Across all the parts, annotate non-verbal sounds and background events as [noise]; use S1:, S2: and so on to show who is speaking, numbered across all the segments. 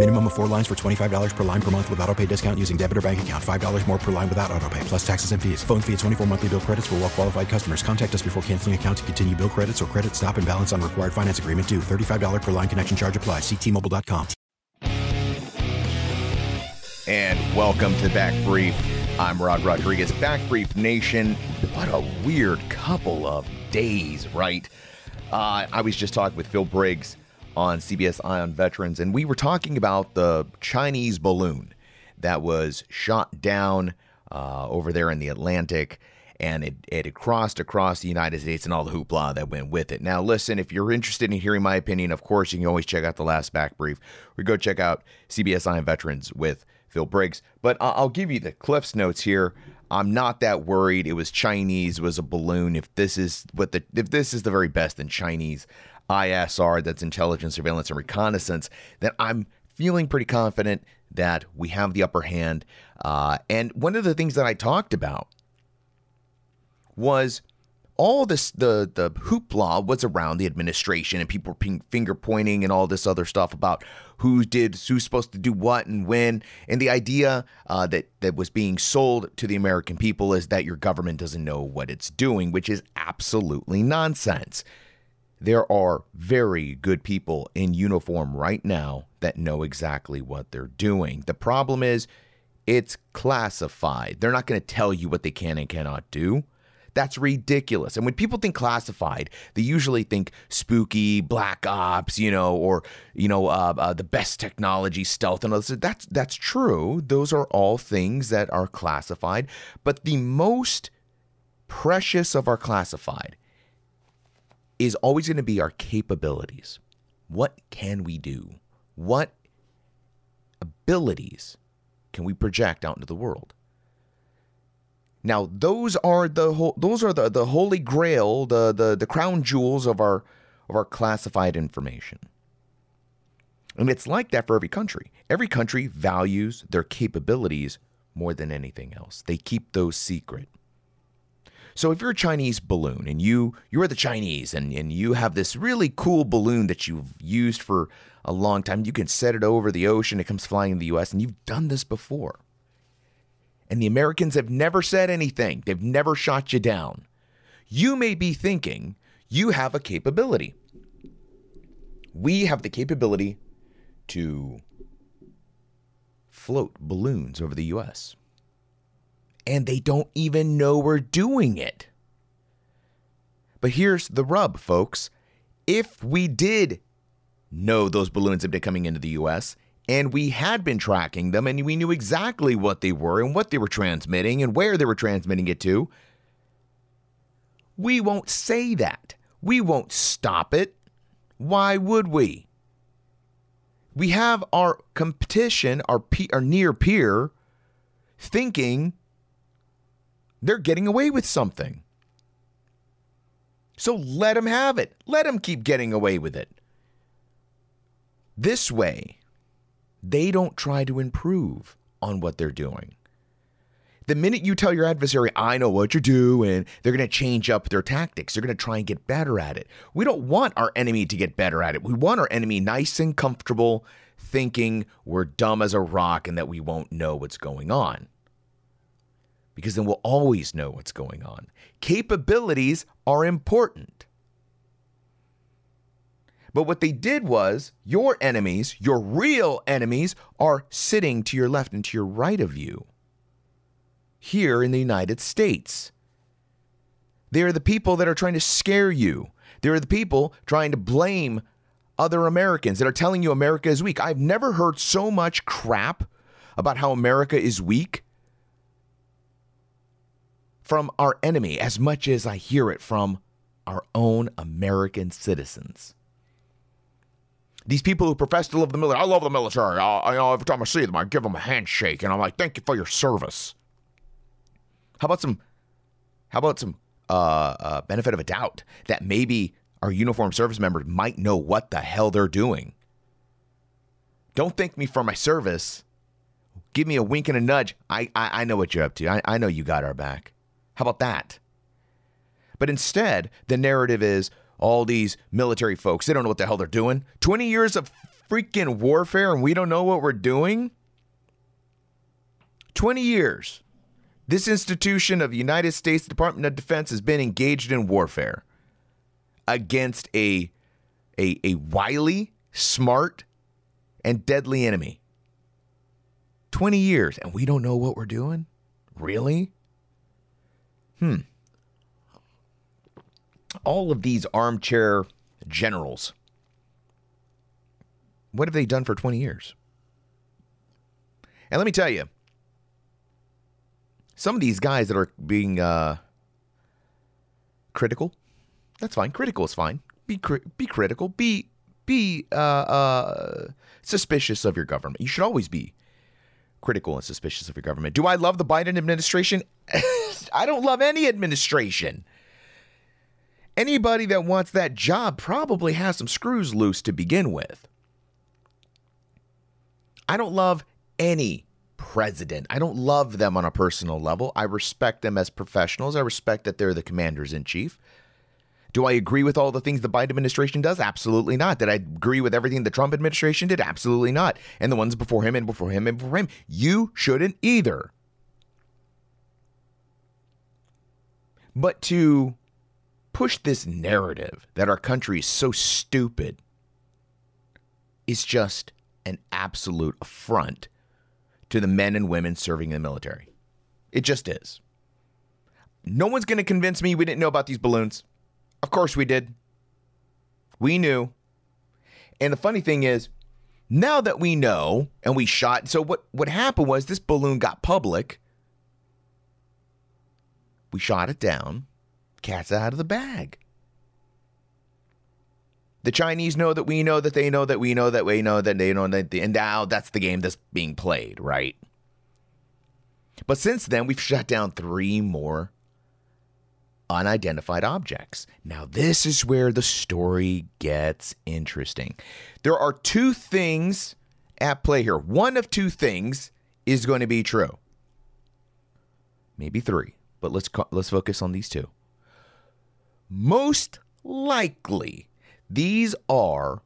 S1: Minimum of four lines for $25 per line per month with auto pay discount using debit or bank account. $5 more per line without auto pay, plus taxes and fees. Phone fee at 24 monthly bill credits for well qualified customers. Contact us before canceling account to continue bill credits or credit stop and balance on required finance agreement due. $35 per line connection charge applies. Ctmobile.com.
S2: And welcome to Back Brief. I'm Rod Rodriguez. Back Brief Nation. What a weird couple of days, right? Uh, I was just talking with Phil Briggs on CBS Eye on Veterans, and we were talking about the Chinese balloon that was shot down uh, over there in the Atlantic. And it, it had crossed across the United States and all the hoopla that went with it. Now, listen, if you're interested in hearing my opinion, of course, you can always check out the last back brief or go check out CBS Eye on Veterans with Phil Briggs. But I'll give you the Cliff's notes here. I'm not that worried. It was Chinese, it was a balloon. If this is what the if this is the very best in Chinese ISR, that's intelligence, surveillance, and reconnaissance, then I'm feeling pretty confident that we have the upper hand. Uh, and one of the things that I talked about was all this the the hoopla was around the administration and people were finger pointing and all this other stuff about who did who's supposed to do what and when and the idea uh, that that was being sold to the American people is that your government doesn't know what it's doing, which is absolutely nonsense. There are very good people in uniform right now that know exactly what they're doing. The problem is it's classified. They're not going to tell you what they can and cannot do. That's ridiculous. And when people think classified, they usually think spooky, black ops, you know, or you know, uh, uh, the best technology, stealth, and all this. That's that's true. Those are all things that are classified. But the most precious of our classified is always going to be our capabilities. What can we do? What abilities can we project out into the world? Now, those are the those are the, the holy grail, the, the the crown jewels of our of our classified information. And it's like that for every country. Every country values their capabilities more than anything else. They keep those secret. So if you're a Chinese balloon and you you're the Chinese and, and you have this really cool balloon that you've used for a long time, you can set it over the ocean, it comes flying in the US, and you've done this before. And the Americans have never said anything. They've never shot you down. You may be thinking you have a capability. We have the capability to float balloons over the US. And they don't even know we're doing it. But here's the rub, folks. If we did know those balloons have been coming into the US, and we had been tracking them and we knew exactly what they were and what they were transmitting and where they were transmitting it to. We won't say that. We won't stop it. Why would we? We have our competition, our, pe- our near peer, thinking they're getting away with something. So let them have it. Let them keep getting away with it. This way, they don't try to improve on what they're doing. The minute you tell your adversary, I know what you're doing, they're going to change up their tactics. They're going to try and get better at it. We don't want our enemy to get better at it. We want our enemy nice and comfortable, thinking we're dumb as a rock and that we won't know what's going on. Because then we'll always know what's going on. Capabilities are important. But what they did was your enemies, your real enemies, are sitting to your left and to your right of you here in the United States. They are the people that are trying to scare you. They are the people trying to blame other Americans that are telling you America is weak. I've never heard so much crap about how America is weak from our enemy as much as I hear it from our own American citizens. These people who profess to love the military, I love the military. I, I, every time I see them, I give them a handshake, and I'm like, "Thank you for your service." How about some? How about some uh, uh, benefit of a doubt that maybe our uniformed service members might know what the hell they're doing? Don't thank me for my service. Give me a wink and a nudge. I I, I know what you're up to. I, I know you got our back. How about that? But instead, the narrative is all these military folks, they don't know what the hell they're doing. 20 years of freaking warfare and we don't know what we're doing? 20 years. This institution of the United States Department of Defense has been engaged in warfare against a, a, a wily, smart, and deadly enemy. 20 years, and we don't know what we're doing? Really? Hmm all of these armchair generals, what have they done for 20 years? And let me tell you, some of these guys that are being uh, critical, that's fine. Critical is fine. Be cri- be critical. Be be uh, uh, suspicious of your government. You should always be critical and suspicious of your government. Do I love the Biden administration? [laughs] I don't love any administration anybody that wants that job probably has some screws loose to begin with. I don't love any president. I don't love them on a personal level. I respect them as professionals. I respect that they're the commanders in chief. Do I agree with all the things the Biden administration does? Absolutely not. Did I agree with everything the Trump administration did? Absolutely not. And the ones before him and before him and before him. You shouldn't either. But to push this narrative that our country is so stupid is just an absolute affront to the men and women serving in the military. It just is. No one's going to convince me we didn't know about these balloons. Of course we did. We knew. And the funny thing is, now that we know and we shot, so what, what happened was this balloon got public. We shot it down cat's out of the bag. The Chinese know that we know that they know that we know that we know that they know that, they, and now that's the game that's being played, right? But since then, we've shut down three more unidentified objects. Now, this is where the story gets interesting. There are two things at play here. One of two things is going to be true. Maybe three, but let's let's focus on these two. Most likely, these are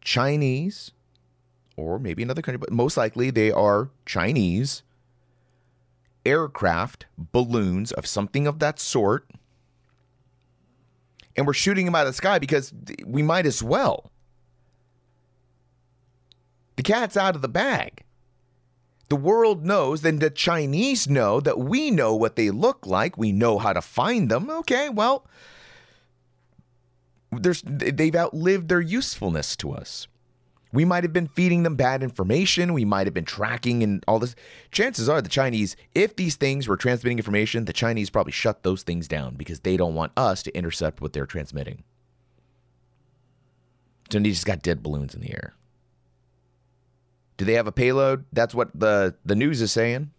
S2: Chinese or maybe another country, but most likely they are Chinese aircraft, balloons of something of that sort. And we're shooting them out of the sky because we might as well. The cat's out of the bag the world knows, then the Chinese know that we know what they look like. We know how to find them. Okay, well, there's, they've outlived their usefulness to us. We might have been feeding them bad information. We might have been tracking and all this. Chances are the Chinese, if these things were transmitting information, the Chinese probably shut those things down because they don't want us to intercept what they're transmitting. So they just got dead balloons in the air. Do they have a payload? That's what the the news is saying.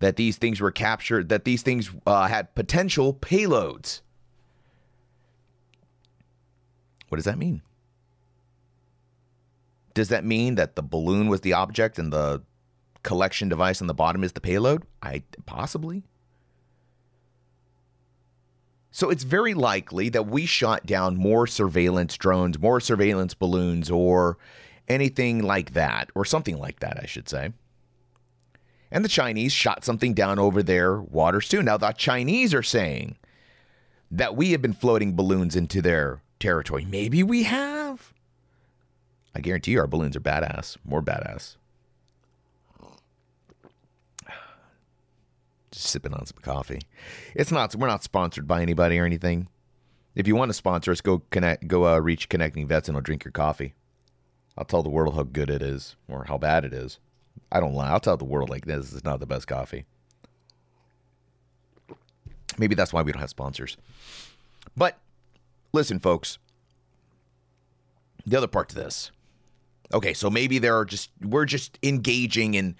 S2: That these things were captured. That these things uh, had potential payloads. What does that mean? Does that mean that the balloon was the object and the collection device on the bottom is the payload? I possibly. So it's very likely that we shot down more surveillance drones, more surveillance balloons, or anything like that, or something like that, I should say. And the Chinese shot something down over their waters too. Now, the Chinese are saying that we have been floating balloons into their territory. Maybe we have. I guarantee you our balloons are badass, more badass. [sighs] Just sipping on some coffee. It's not, we're not sponsored by anybody or anything. If you want to sponsor us, go connect, go uh, reach connecting vets, and I'll drink your coffee. I'll tell the world how good it is or how bad it is. I don't lie. I'll tell the world like this is not the best coffee. Maybe that's why we don't have sponsors. But listen, folks. The other part to this. Okay, so maybe there are just we're just engaging in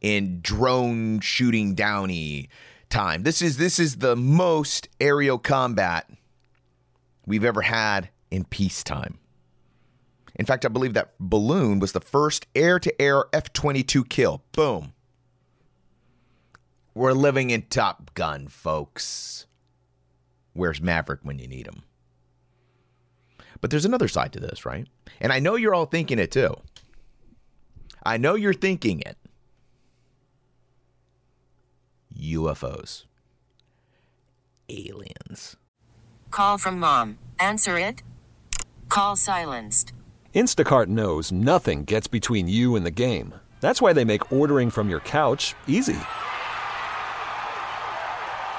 S2: in drone shooting downy time. This is this is the most aerial combat we've ever had in peacetime. In fact, I believe that balloon was the first air to air F 22 kill. Boom. We're living in Top Gun, folks. Where's Maverick when you need him? But there's another side to this, right? And I know you're all thinking it too. I know you're thinking it. UFOs. Aliens.
S3: Call from mom. Answer it. Call silenced.
S4: Instacart knows nothing gets between you and the game. That's why they make ordering from your couch easy.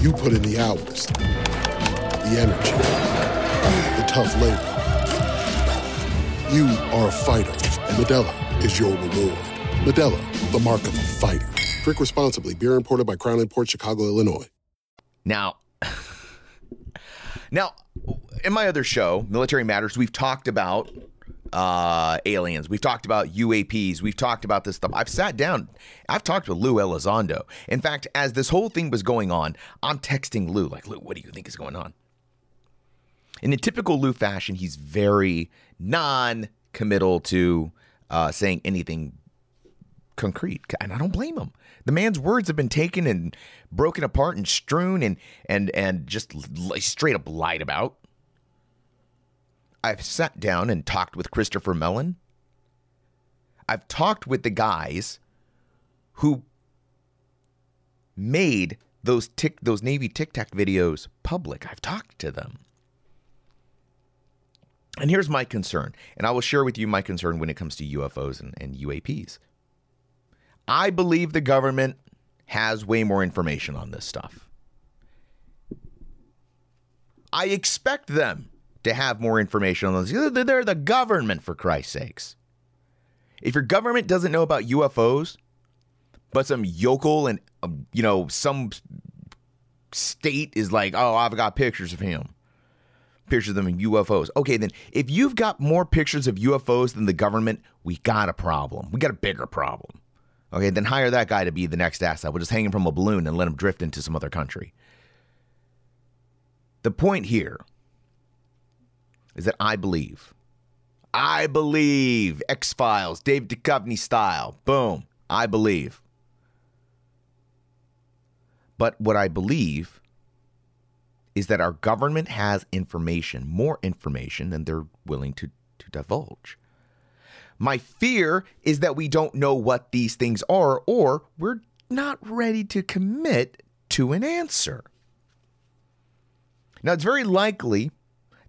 S5: You put in the hours, the energy, the tough labor. You are a fighter, and Modelo is your reward. Modelo, the mark of a fighter. Drink responsibly. Beer imported by Crown Port Chicago, Illinois.
S2: Now, [laughs] now, in my other show, Military Matters, we've talked about uh, aliens. We've talked about UAPs. We've talked about this stuff. I've sat down. I've talked with Lou Elizondo. In fact, as this whole thing was going on, I'm texting Lou, like, Lou, what do you think is going on? In a typical Lou fashion, he's very non committal to uh, saying anything concrete. And I don't blame him. The man's words have been taken and broken apart and strewn and and and just straight up lied about. I've sat down and talked with Christopher Mellon. I've talked with the guys who made those tick those Navy Tic Tac videos public. I've talked to them. And here's my concern, and I will share with you my concern when it comes to UFOs and, and UAPs. I believe the government has way more information on this stuff. I expect them to have more information on this. They're the government, for Christ's sakes. If your government doesn't know about UFOs, but some yokel and, um, you know, some state is like, oh, I've got pictures of him, pictures of them in UFOs. Okay, then if you've got more pictures of UFOs than the government, we got a problem. We got a bigger problem. Okay, then hire that guy to be the next asset. We'll just hang him from a balloon and let him drift into some other country. The point here is that I believe, I believe X Files, Dave Duchovny style. Boom. I believe. But what I believe is that our government has information, more information than they're willing to, to divulge. My fear is that we don't know what these things are, or we're not ready to commit to an answer. Now, it's very likely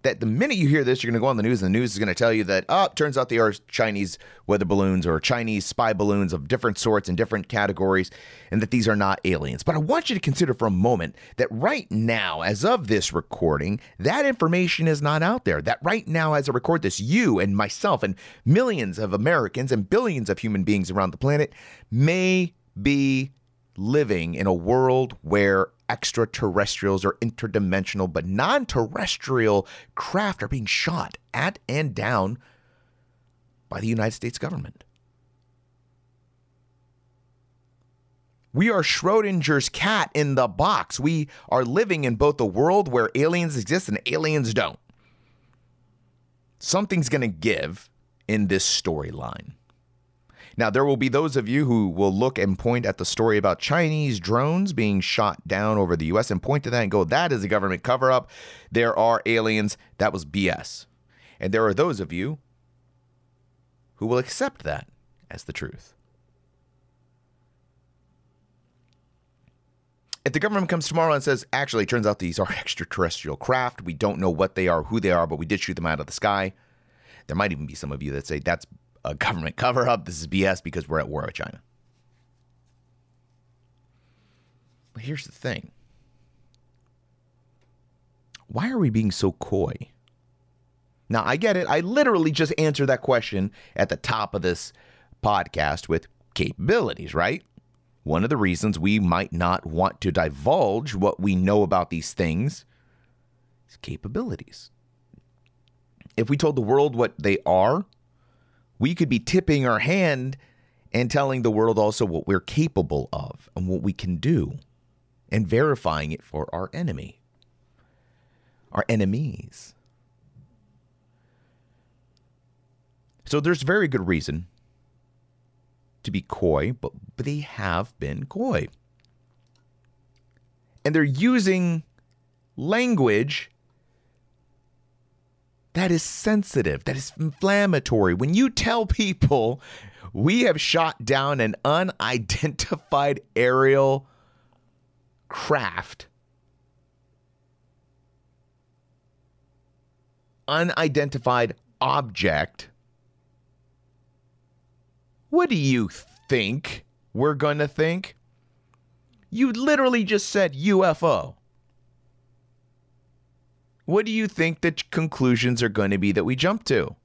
S2: that the minute you hear this, you're going to go on the news, and the news is going to tell you that, oh, turns out they are Chinese weather balloons or Chinese spy balloons of different sorts and different categories, and that these are not aliens. But I want you to consider for a moment that right now, as of this recording, that information is not out there. That right now, as I record this, you and myself and millions of Americans and billions of human beings around the planet may be living in a world where extraterrestrials or interdimensional, but non terrestrial craft are being shot at and down by the United States government. We are Schrodinger's cat in the box. We are living in both a world where aliens exist and aliens don't. Something's going to give in this storyline. Now, there will be those of you who will look and point at the story about Chinese drones being shot down over the US and point to that and go, that is a government cover up. There are aliens. That was BS. And there are those of you who will accept that as the truth. If the government comes tomorrow and says, actually, it turns out these are [laughs] extraterrestrial craft, we don't know what they are, who they are, but we did shoot them out of the sky, there might even be some of you that say that's a government cover up. This is BS because we're at war with China. But here's the thing why are we being so coy? Now, I get it. I literally just answered that question at the top of this podcast with capabilities, right? One of the reasons we might not want to divulge what we know about these things is capabilities. If we told the world what they are, we could be tipping our hand and telling the world also what we're capable of and what we can do and verifying it for our enemy, our enemies. So there's very good reason to be coy, but, but they have been coy. And they're using language that is sensitive, that is inflammatory. When you tell people we have shot down an unidentified aerial craft, unidentified object, what do you think we're going to think? You literally just said UFO. What do you think the conclusions are going to be that we jump to?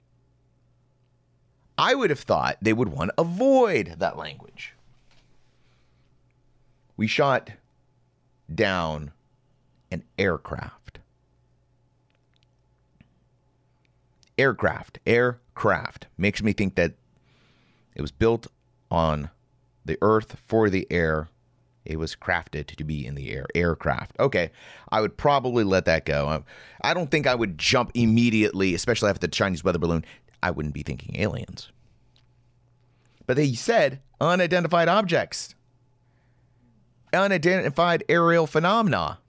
S2: I would have thought they would want to avoid that language. We shot down an aircraft. Aircraft, aircraft makes me think that it was built on the earth for the air it was crafted to be in the air, aircraft. Okay, I would probably let that go. I don't think I would jump immediately, especially after the Chinese weather balloon. I wouldn't be thinking aliens. But they said unidentified objects, unidentified aerial phenomena,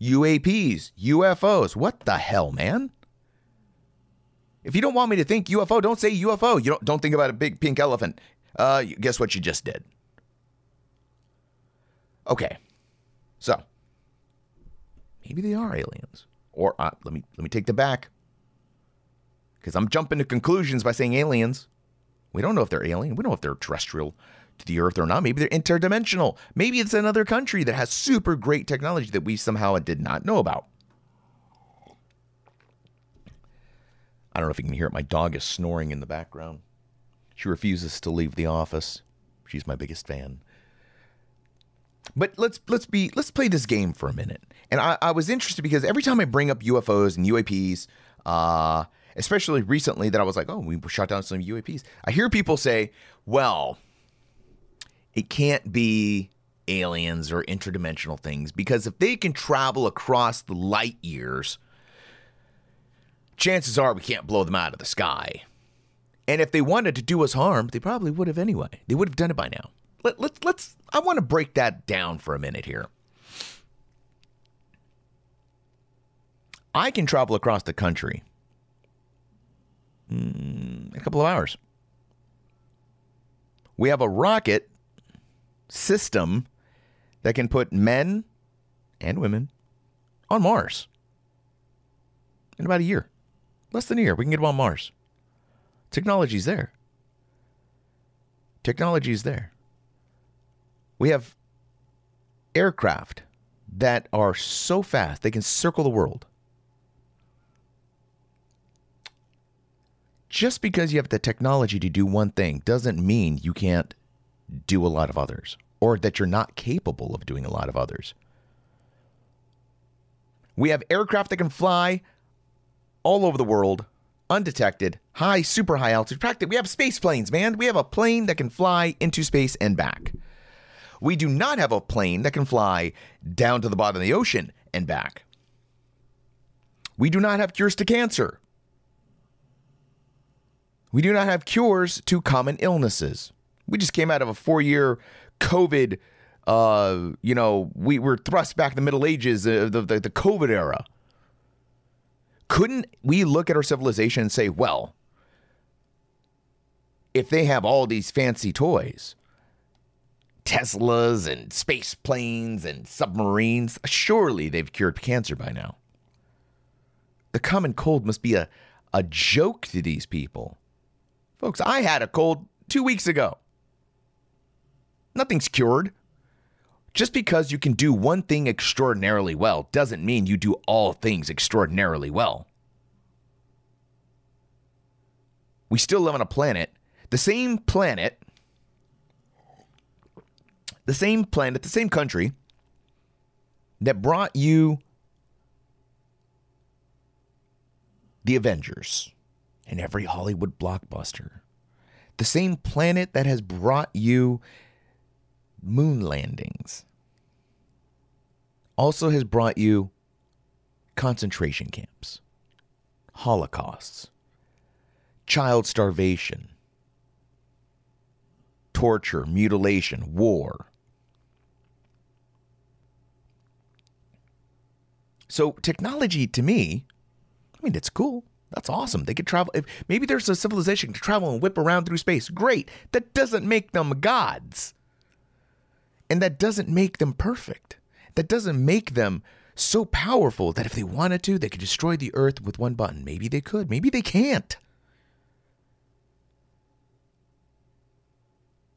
S2: UAPs, UFOs. What the hell, man? If you don't want me to think UFO, don't say UFO. You don't don't think about a big pink elephant. Uh, guess what you just did? Okay, so maybe they are aliens, or uh, let me let me take that back because I'm jumping to conclusions by saying aliens. We don't know if they're alien. We don't know if they're terrestrial to the Earth or not. Maybe they're interdimensional. Maybe it's another country that has super great technology that we somehow did not know about. I don't know if you can hear it. My dog is snoring in the background. She refuses to leave the office. She's my biggest fan. But let's let's be let's play this game for a minute. And I, I was interested because every time I bring up UFOs and UAPs, uh, especially recently, that I was like, oh, we shot down some UAPs. I hear people say, well, it can't be aliens or interdimensional things because if they can travel across the light years, chances are we can't blow them out of the sky. And if they wanted to do us harm, they probably would have anyway. They would have done it by now let, let, let's, I want to break that down for a minute here. I can travel across the country in a couple of hours. We have a rocket system that can put men and women on Mars in about a year. Less than a year. We can get them on Mars. Technology's there. Technology's there. We have aircraft that are so fast they can circle the world. Just because you have the technology to do one thing doesn't mean you can't do a lot of others. or that you're not capable of doing a lot of others. We have aircraft that can fly all over the world, undetected, high, super high altitude. Practically, we have space planes, man. We have a plane that can fly into space and back. We do not have a plane that can fly down to the bottom of the ocean and back. We do not have cures to cancer. We do not have cures to common illnesses. We just came out of a four year COVID, uh, you know, we were thrust back in the Middle Ages, uh, the, the, the COVID era. Couldn't we look at our civilization and say, well, if they have all these fancy toys, Teslas and space planes and submarines, surely they've cured cancer by now. The common cold must be a, a joke to these people. Folks, I had a cold two weeks ago. Nothing's cured. Just because you can do one thing extraordinarily well doesn't mean you do all things extraordinarily well. We still live on a planet, the same planet, the same planet, the same country that brought you the Avengers and every Hollywood blockbuster. The same planet that has brought you moon landings also has brought you concentration camps, holocausts, child starvation, torture, mutilation, war. So, technology to me, I mean, it's cool. That's awesome. They could travel. If maybe there's a civilization to travel and whip around through space. Great. That doesn't make them gods. And that doesn't make them perfect. That doesn't make them so powerful that if they wanted to, they could destroy the earth with one button. Maybe they could. Maybe they can't.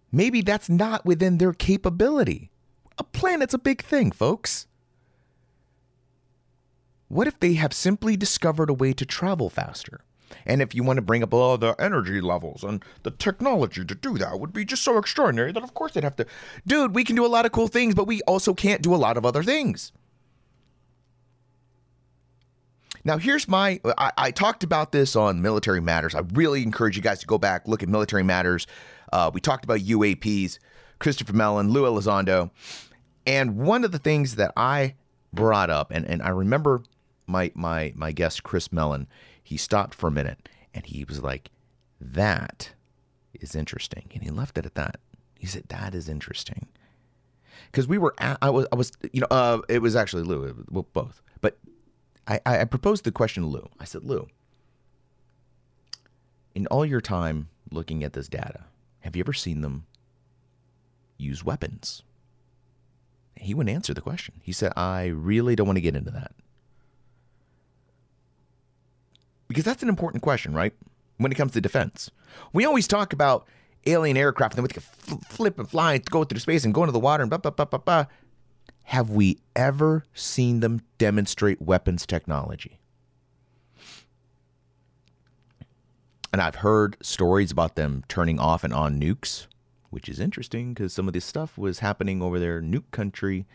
S2: Maybe that's not within their capability. A planet's a big thing, folks. What if they have simply discovered a way to travel faster? And if you want to bring up all the energy levels and the technology to do that would be just so extraordinary that of course they'd have to. Dude, we can do a lot of cool things, but we also can't do a lot of other things. Now, here's my. I, I, talked about this on Military Matters. I really encourage you guys to go back, look at Military Matters. Uh, we talked about UAPs, Christopher Mellon, Lou Elizondo. And one of the things that I brought up, and, and I remember my my my guest Chris Mellon, he stopped for a minute and he was like, "That is interesting," and he left it at that. He said, "That is interesting," because we were at, I was I was you know uh, it was actually Lou, well, both, but I I proposed the question to Lou. I said, Lou, in all your time looking at this data, have you ever seen them use weapons? He wouldn't answer the question. He said, I really don't want to get into that. Because that's an important question, right? When it comes to defense. We always talk about alien aircraft and we can flip and fly and go through space and go into the water and blah, blah, blah, blah, blah. Have we ever seen them demonstrate weapons technology? And I've heard stories about them turning off and on nukes, which is interesting because some of this stuff was happening over there, nuke country,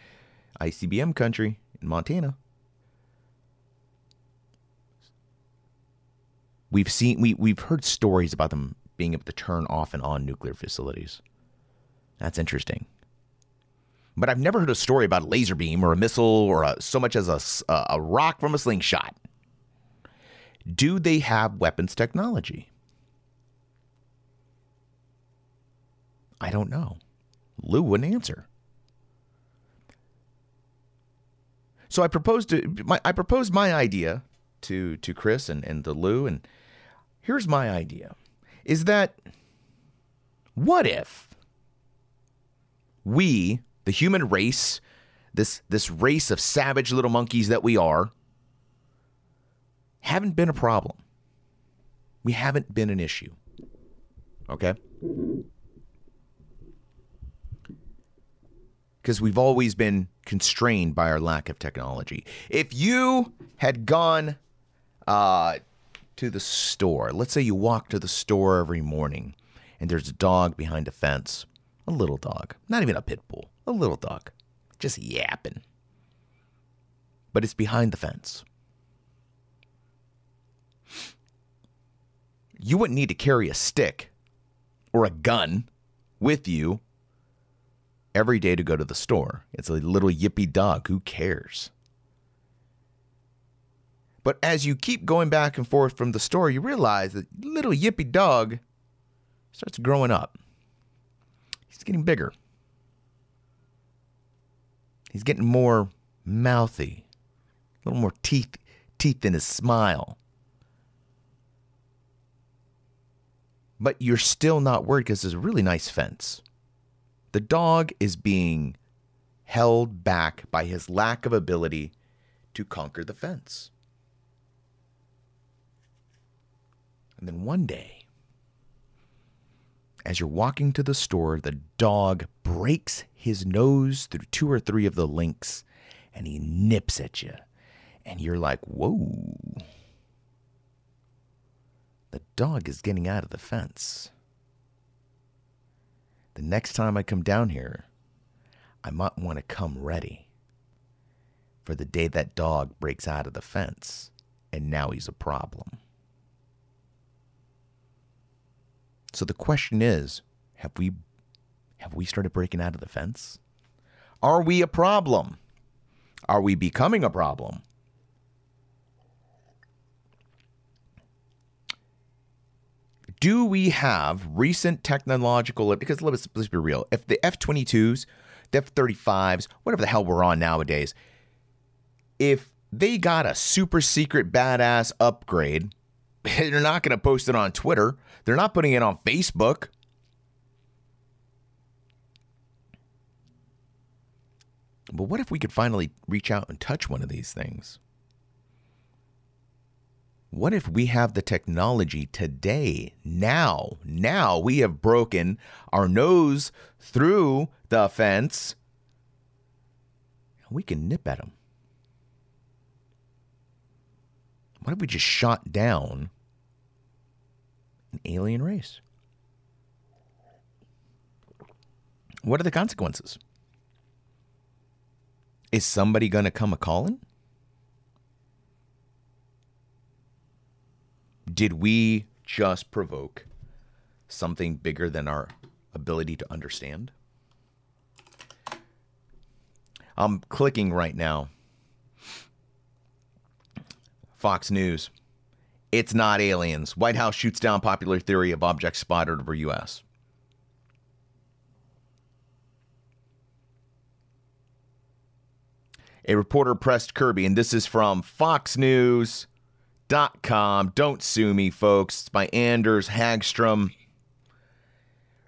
S2: ICBM country in Montana. We've seen we we've heard stories about them being able to turn off and on nuclear facilities. That's interesting. But I've never heard a story about a laser beam or a missile or a, so much as a, a rock from a slingshot. Do they have weapons technology? I don't know. Lou wouldn't answer. So I proposed to my I proposed my idea to to Chris and, and to Lou and here's my idea is that what if we, the human race, this this race of savage little monkeys that we are, haven't been a problem. We haven't been an issue. Okay? Because we've always been constrained by our lack of technology. If you had gone uh, to the store. Let's say you walk to the store every morning and there's a dog behind a fence. A little dog. Not even a pit bull. A little dog. Just yapping. But it's behind the fence. You wouldn't need to carry a stick or a gun with you every day to go to the store. It's a little yippy dog. Who cares? But as you keep going back and forth from the store, you realize that little yippy dog starts growing up. He's getting bigger. He's getting more mouthy, a little more teeth teeth in his smile. But you're still not worried because there's a really nice fence. The dog is being held back by his lack of ability to conquer the fence. And then one day, as you're walking to the store, the dog breaks his nose through two or three of the links and he nips at you. And you're like, whoa. The dog is getting out of the fence. The next time I come down here, I might want to come ready for the day that dog breaks out of the fence and now he's a problem. So the question is, have we have we started breaking out of the fence? Are we a problem? Are we becoming a problem? Do we have recent technological because let's, let's be real, if the F-22s, the F-35s, whatever the hell we're on nowadays, if they got a super secret badass upgrade, [laughs] they're not going to post it on Twitter. They're not putting it on Facebook. But what if we could finally reach out and touch one of these things? What if we have the technology today, now, now we have broken our nose through the fence and we can nip at them? What if we just shot down an alien race? What are the consequences? Is somebody going to come a calling? Did we just provoke something bigger than our ability to understand? I'm clicking right now. Fox News. It's not aliens. White House shoots down popular theory of objects spotted over U.S. A reporter pressed Kirby, and this is from FoxNews.com. Don't sue me, folks. It's by Anders Hagstrom.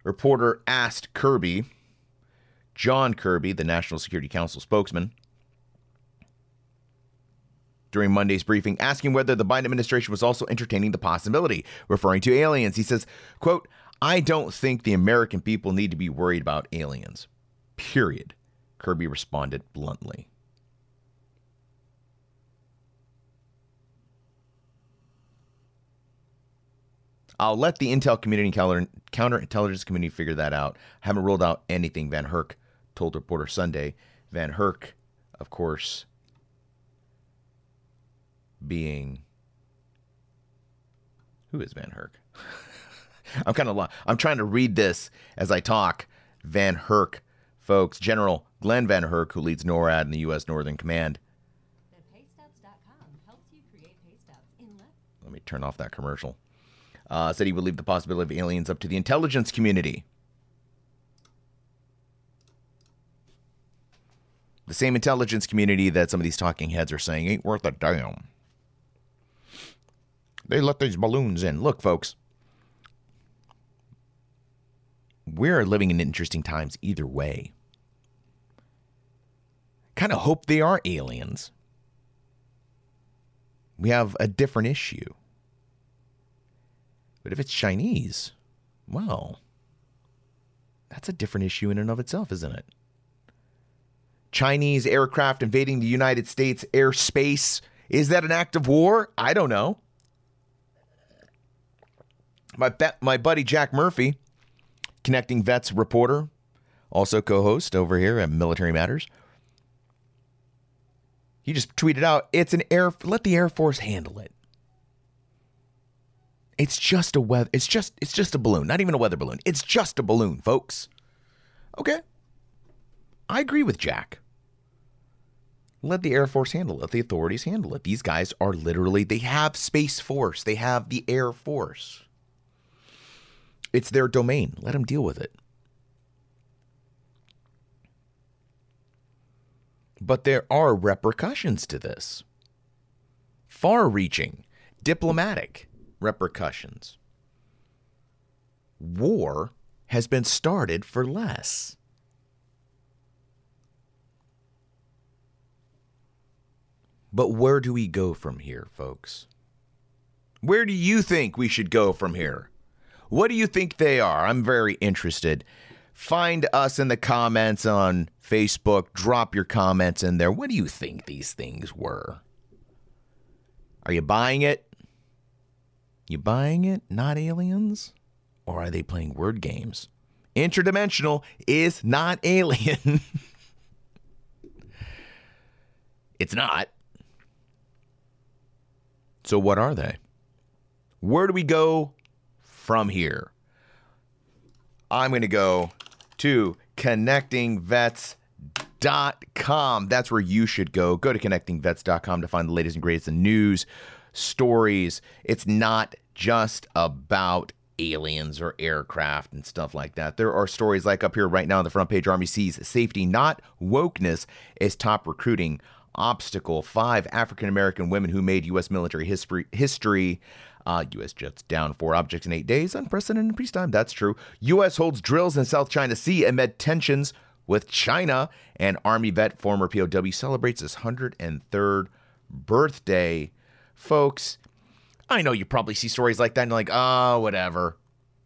S2: Reporter asked Kirby, John Kirby, the National Security Council spokesman, during Monday's briefing, asking whether the Biden administration was also entertaining the possibility, referring to aliens. He says, quote, I don't think the American people need to be worried about aliens. Period. Kirby responded bluntly. I'll let the intel community and counterintelligence community figure that out. I haven't ruled out anything, VanHerck told Reporter Sunday. VanHerck, of course, being who is VanHerck? [laughs] I'm kind of I'm trying to read this as I talk. VanHerck, folks, General Glen VanHerck, who leads NORAD in the U.S. Northern Command. Let me turn off that commercial uh, said he would leave the possibility of aliens up to the intelligence community. The same intelligence community that some of these talking heads are saying ain't worth a damn. They let these balloons in. Look, folks, we're living in interesting times either way. Kind of hope they are aliens. We have a different issue. But if it's Chinese, well, that's a different issue in and of itself, isn't it? Chinese aircraft invading the United States airspace. Is that an act of war? I don't know. My, my buddy Jack Murphy, Connecting Vets reporter also co-host over here at Military Matters. He just tweeted out, "It's an air. Let the Air Force handle it. It's just a weather. It's just. It's just a balloon. Not even a weather balloon. It's just a balloon, folks." Okay, I agree with Jack. Let the Air Force handle it. Let the authorities handle it. These guys are literally. They have Space Force. They have the Air Force. It's their domain. Let them deal with it. But there are repercussions to this. Far reaching, diplomatic repercussions. War has been started for less. But where do we go from here, folks? Where do you think we should go from here? What do you think they are? I'm very interested. Find us in the comments on Facebook. Drop your comments in there. What do you think these things were? Are you buying it? You buying it? Not aliens? Or are they playing word games? Interdimensional is not [laughs] alien. it's not. So, what are they? Where do we go from here? I'm going to go to connectingvets.com. That's where you should go. Go to connectingvets.com to find the latest and greatest in news, stories. It's not just about aliens or aircraft and stuff like that. There are stories like up here right now on the front page Army sees safety, not wokeness, is top recruiting obstacle. Five African American women who made U.S. military history. history. Uh, U.S. jets down four objects in eight days. Unprecedented peacetime. That's true. U.S. holds drills in South China Sea amid tensions with China. And Army vet, former POW, celebrates his 103rd birthday. Folks, I know you probably see stories like that and you're like, oh, whatever.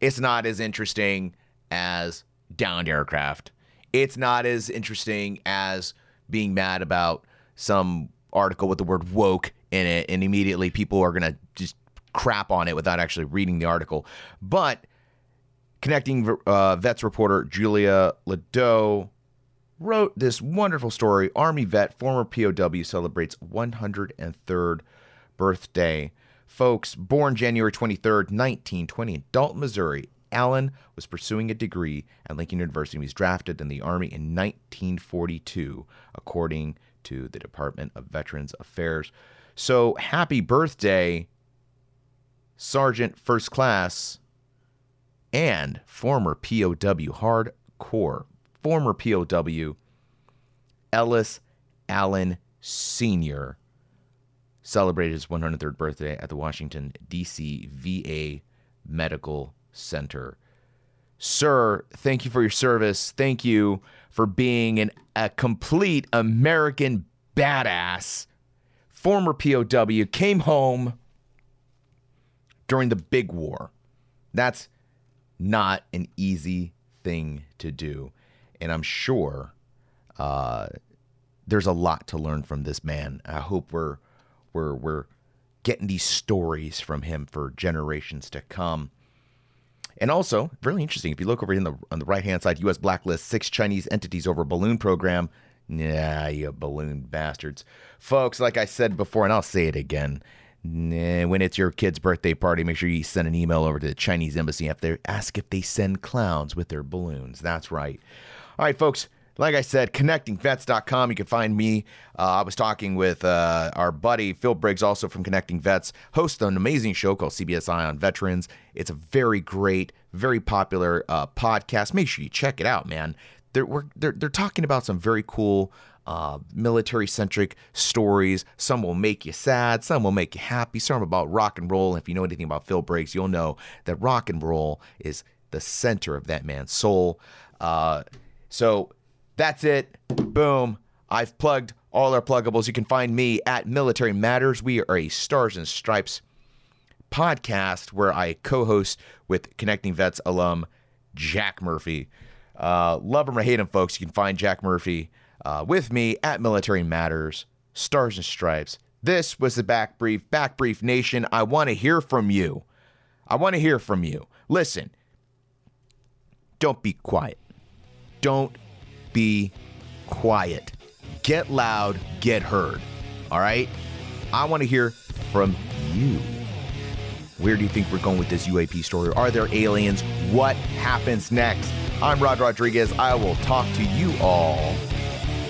S2: It's not as interesting as downed aircraft. It's not as interesting as being mad about some article with the word woke in it, and immediately people are going to just crap on it without actually reading the article. But connecting uh, vets reporter Julia LeDoux wrote this wonderful story. Army vet, former POW, celebrates 103rd birthday. Folks, born January 23rd, 1920, in Dalton, Missouri, Allen was pursuing a degree at Lincoln University. He was drafted in the Army in 1942, according to the Department of Veterans Affairs. So happy birthday, Sergeant First Class and former POW hardcore, former POW Ellis Allen Sr. celebrated his 103rd birthday at the Washington, D.C. VA Medical Center. Sir, thank you for your service. Thank you for being an, a complete American badass. Former POW came home during the big war. That's not an easy thing to do. And I'm sure uh, there's a lot to learn from this man. I hope we're we're we're getting these stories from him for generations to come. And also, really interesting, if you look over in the on the right hand side, U.S. blacklist six Chinese entities over balloon program. Yeah, you balloon bastards, folks. Like I said before, and I'll say it again. When it's your kid's birthday party, make sure you send an email over to the Chinese embassy. If ask if they send clowns with their balloons, that's right. All right, folks like I said, connectingvets.com. You can find me. Uh, I was talking with uh, our buddy Phil Briggs, also from Connecting Vets, hosts an amazing show called CBS Eye on Veterans. It's a very great, very popular uh, podcast. Make sure you check it out, man. They're, they're, they're talking about some very cool uh, military centric stories. Some will make you sad, some will make you happy, some about rock and roll. If you know anything about Phil Briggs, you'll know that rock and roll is the center of that man's soul. Uh, so that's it. Boom. I've plugged all our pluggables. You can find me at Military Matters. We are a Stars and Stripes podcast where I co host with Connecting Vets alum Jack Murphy. Uh, love him or hate him, folks. You can find Jack Murphy uh, with me at Military Matters, Stars and Stripes. This was the Back Brief, Back Brief Nation. I want to hear from you. I want to hear from you. Listen, don't be quiet don't be quiet. Get loud, get heard. All right? I want to hear from you. Where do you think we're going with this UAP story? Are there aliens? What happens next? I'm Rod Rodriguez. I will talk to you all